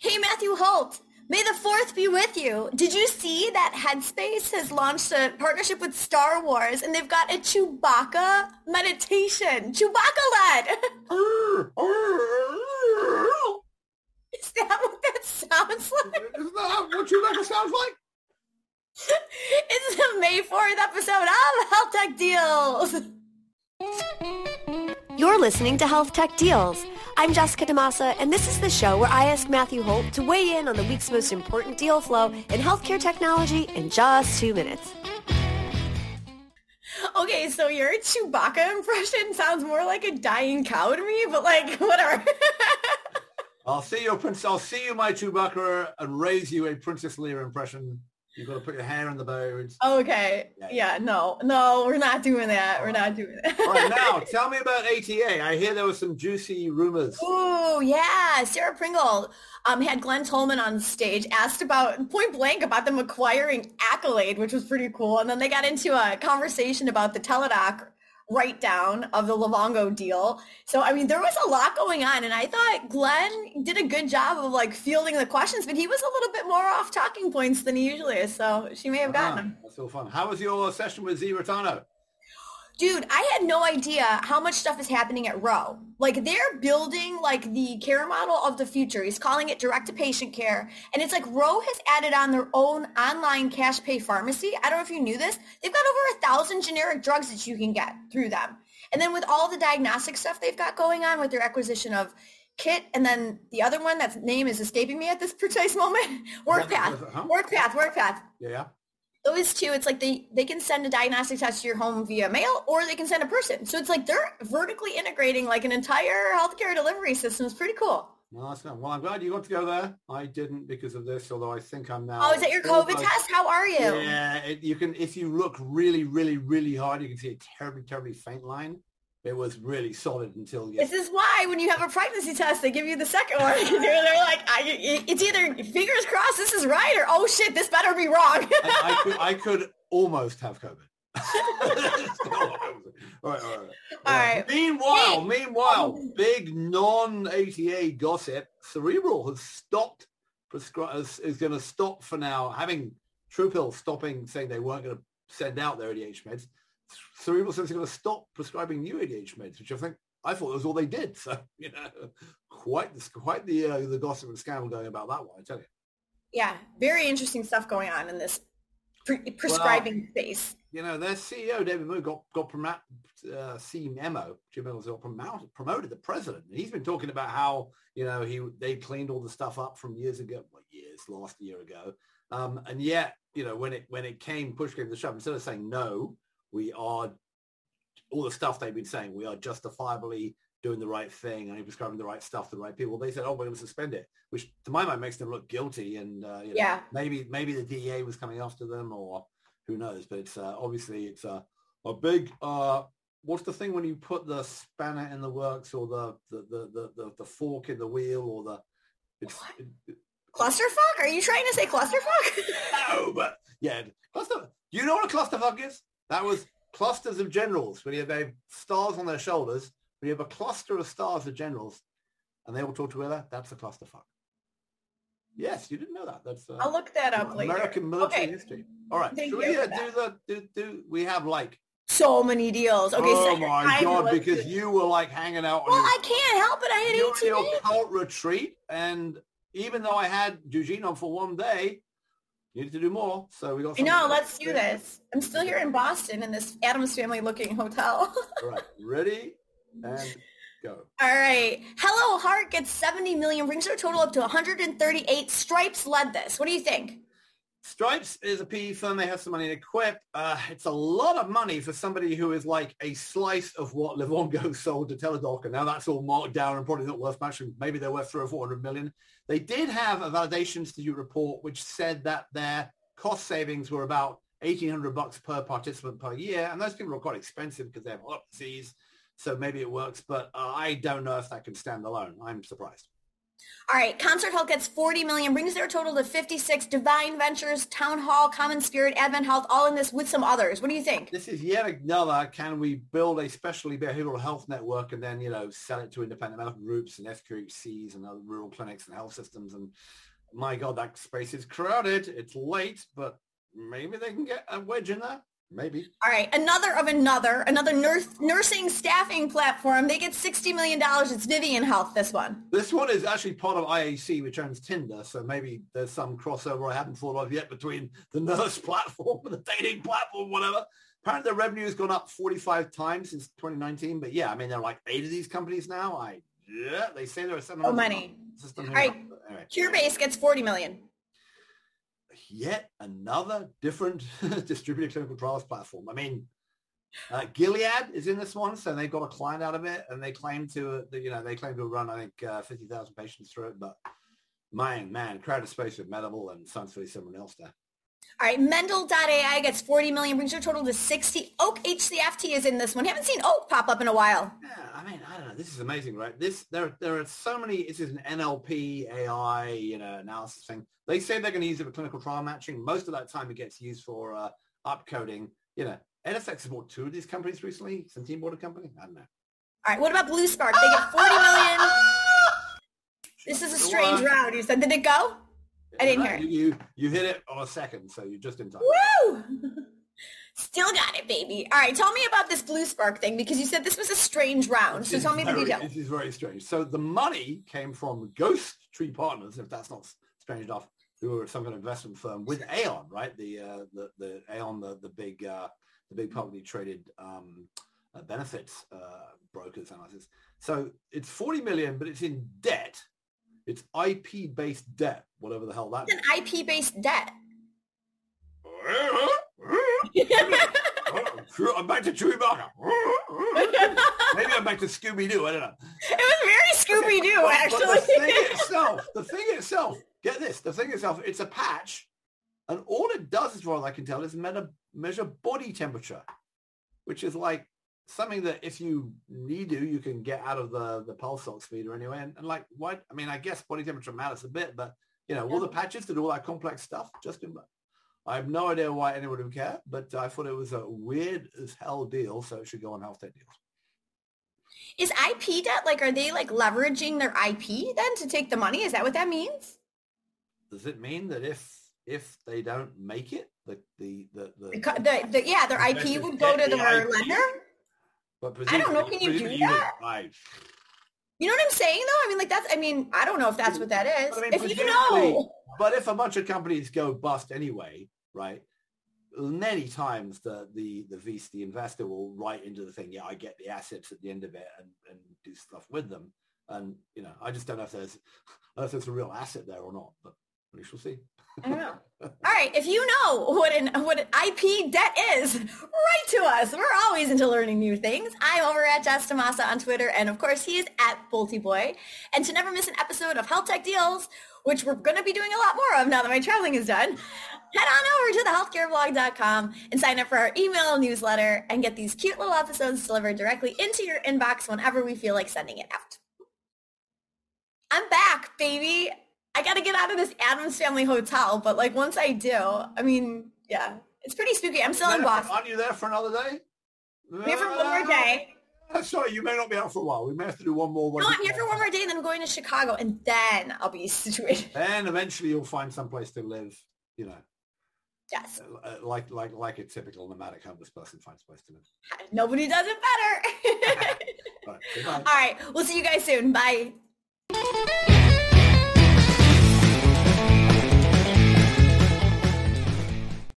Hey, Matthew Holt. May the fourth be with you. Did you see that Headspace has launched a partnership with Star Wars and they've got a Chewbacca meditation? Chewbacca led. Is that what that sounds like? Isn't that what Chewbacca sounds like? It's the May 4th episode of Health Tech Deals. You're listening to Health Tech Deals. I'm Jessica DaMassa, and this is the show where I ask Matthew Holt to weigh in on the week's most important deal flow in healthcare technology in just two minutes. Okay, so your Chewbacca impression sounds more like a dying cow to me, but like, whatever. I'll see you, Prince. I'll see you, my Chewbacca, and raise you a Princess Leia impression. You've got to put your hair in the bow. Okay. Yeah, Yeah, no, no, we're not doing that. We're not doing that. All right, now tell me about ATA. I hear there were some juicy rumors. Ooh, yeah. Sarah Pringle um, had Glen Tullman on stage, asked about point blank about them acquiring Accolade, which was pretty cool. And then they got into a conversation about the Teladoc write down of the Livongo deal. So, I mean, there was a lot going on. And I thought Glenn did a good job of like fielding the questions, but he was a little bit more off talking points than he usually is. So she may have gotten Ah, him. that's all fun. How was your session with Z Reitano? Dude, I had no idea how much stuff is happening at Roe. Like they're building like the care model of the future. He's calling it direct to patient care. And it's like Roe has added on their own online cash pay pharmacy. I don't know if you knew this. They've got over a thousand generic drugs that you can get through them. And then with all the diagnostic stuff they've got going on with their acquisition of Kit and then the other one that's name is escaping me at this precise moment. WorkPath. Huh? WorkPath, WorkPath Yeah, yeah. Those two, it's like they, they can send a diagnostic test to your home via mail or they can send a person. So it's like they're vertically integrating like an entire healthcare delivery system. It's pretty cool. Well, that's well, I'm glad you got to go there. I didn't because of this, although I think I'm now. Oh, is that your COVID almost- test? How are you? Yeah, it, you can. If you look really, really, really hard, you can see a terribly, terribly faint line. It was really solid until This is why when you have a pregnancy test, they give you the second one. they're, they're like, I, it's either fingers crossed this is right or oh shit, this better be wrong. I, I could, I could almost have COVID. all right, all right, all right. All right. Meanwhile, Hey. meanwhile, big non-ATA gossip. Cerebral has stopped. Prescri- is, is going to stop for now. Having Truepill stopping, saying they weren't going to send out their ADH meds. Cerebral going to stop prescribing new ADH meds, which I think I thought was all they did. So you know, quite the quite the uh, the gossip and scandal going about that one. I tell you. yeah, very interesting stuff going on in this pre- prescribing space. you know, their CEO David Mou got got promoted. Uh, CMO Jim Mills promoted promoted the president. And he's been talking about how you know he they cleaned all the stuff up from years ago, well, years last year ago, um, and yet you know when it when it came push came to shove, instead of saying no, we are all the stuff they've been saying we are justifiably doing the right thing and prescribing the right stuff to the right people. They said, oh, we're going to suspend it, which to my mind makes them look guilty. And uh, you know, Yeah. maybe maybe the DEA was coming after them or who knows. But it's uh, obviously it's a a big. Uh, what's the thing when you put the spanner in the works or the the the the, the, the fork in the wheel or the it's it, Clusterfuck? Are you trying to say clusterfuck? no, but yeah, cluster. You know what a clusterfuck is? That was clusters of generals when you have stars on their shoulders. When you have a cluster of stars of generals, and they all talk together, that's a clusterfuck. Yes, you didn't know that. That's uh, I'll look that up later. American military Okay. history. All right, Thank we uh, do the do do? We have like So many deals. Okay, oh so my I god, because you were like hanging out Well, your I can't help it. I had you were in 18 your days. cult retreat, and even though I had Eugene on for one day, needed to do more. So we got. Know. Let's do this. I'm still here in Boston in this Addams Family looking hotel. All right, ready and go. All right. Hello Heart gets 70 million, brings their total up to 138. Stripes led this. What do you think? Stripes is a PE firm. They have some money to equip. Uh, it's a lot of money for somebody who is like a slice of what Livongo sold to Teladoc, and now that's all marked down and probably not worth much. Maybe they're worth three or four hundred million. They did have a validation institute report which said that their cost savings were about eighteen hundred bucks per participant per year, and those people are quite expensive because they have disease. So maybe it works, but uh, I don't know if that can stand alone. I'm surprised. All right, Concert Health gets 40 million, brings their total to 56. Define Ventures, Town Hall, Common Spirit, Advent Health, all in this with some others. What do you think? This is yet another. Can we build a specialty behavioral health network and then you know sell it to independent medical groups and FQHCs and other rural clinics and health systems? And my God, that space is crowded. It's late, but maybe they can get a wedge in there. Maybe. All right. Another of another, another nurse, nursing staffing platform. They get $60 million. It's Vivian Health, this one. This one is actually part of IAC, which owns Tinder. So maybe there's some crossover I haven't thought of yet between the nurse platform and the dating platform, whatever. Apparently the revenue has gone up 45 times since 2019. But yeah, I mean, there are like eight of these companies now. I, yeah, they say there are seven. Oh, money. All right. Anyway. Curebase gets 40 million yet another different distributed clinical trials platform. I mean, uh, Gilead is in this one, so they've got a client out of it, and they claim to, you know, they claim to run, I think, uh, 50,000 patients through it. But man, man, crowded space with Medable and sounds really someone else there. All right, Mendel.ai gets 40 million, brings your total to 60. Oak HCFT is in this one. Haven't seen Oak pop up in a while. Yeah, I mean, I don't know. This is amazing, right? This there there are so many. This is an NLP AI, you know, analysis thing. They say they're going to use it for clinical trial matching. Most of that time, it gets used for uh, upcoding. You know, NSX has bought two of these companies recently. Centene bought a company. I don't know. All right, what about Blue Spark? They get 40 million. This is a strange round. You said, did it go? I didn't hear it. You, you hit it on a second, so you're just in time. Woo! Still got it, baby. All right, tell me about this Blue Spark thing because you said this was a strange round. So tell me very, the details. This is very strange. So the money came from Ghost Tree Partners, if that's not strange enough, who are some kind of investment firm with Aon, right? The uh, the the Aon, the the big uh, the big publicly traded um, uh, benefits uh, brokers analysis. So it's 40 million, but it's in debt. It's IP based debt, whatever the hell that. It's an IP based debt. I'm back to Chewbacca. Maybe I'm back to Scooby Doo. I don't know. It was very Scooby Doo, actually. But the thing itself, the thing itself, get this, the thing itself, it's a patch, and all it does, as far as I can tell, is measure body temperature, which is like something that if you need to, you can get out of the the pulse ox meter anyway. And, and like, what? I mean, I guess body temperature matters a bit, but you know, all the patches do all that complex stuff, just in. I have no idea why anyone would care, but I thought it was a weird as hell deal, so it should go on health tech deals. Is IP debt like are they like leveraging their IP then to take the money? Is that what that means? Does it mean that if if they don't make it, the the the, the, the, the yeah, their IP would go to the, lender? But I don't know. Can you do that? You know what I'm saying though? I mean, like that's. I mean, I don't know if that's what that is. I mean, if you know. But if a bunch of companies go bust anyway, right? Many times the the the VC, the investor, will write into the thing, yeah, I get the assets at the end of it and, and do stuff with them. And you know, I just don't know if there's I don't know if there's a real asset there or not, but we shall see. I don't know. All right, if you know what an what an IP debt is, write to us. We're always into learning new things. I'm over at Jess DaMassa on Twitter, and of course, he is at Boy. And to never miss an episode of Health Tech Deals, which we're going to be doing a lot more of now that my traveling is done, head on over to thehealthcareblog.com and sign up for our email newsletter and get these cute little episodes delivered directly into your inbox whenever we feel like sending it out. I'm back, baby. I got to get out of this Addams Family Hotel, but like once I do, I mean, yeah, it's pretty spooky. I'm still in Boston. Aren't you there for another day? I'm here for one more day. Sorry, you may not be out for a while. We may have to do one more. No, I'm here for one more day, and then I'm going to Chicago, and then I'll be situated. And eventually, you'll find some place to live. You know. Yes. Uh, uh, like like like a typical nomadic homeless person finds a place to live. Nobody does it better. All right. All right. We'll see you guys soon. Bye.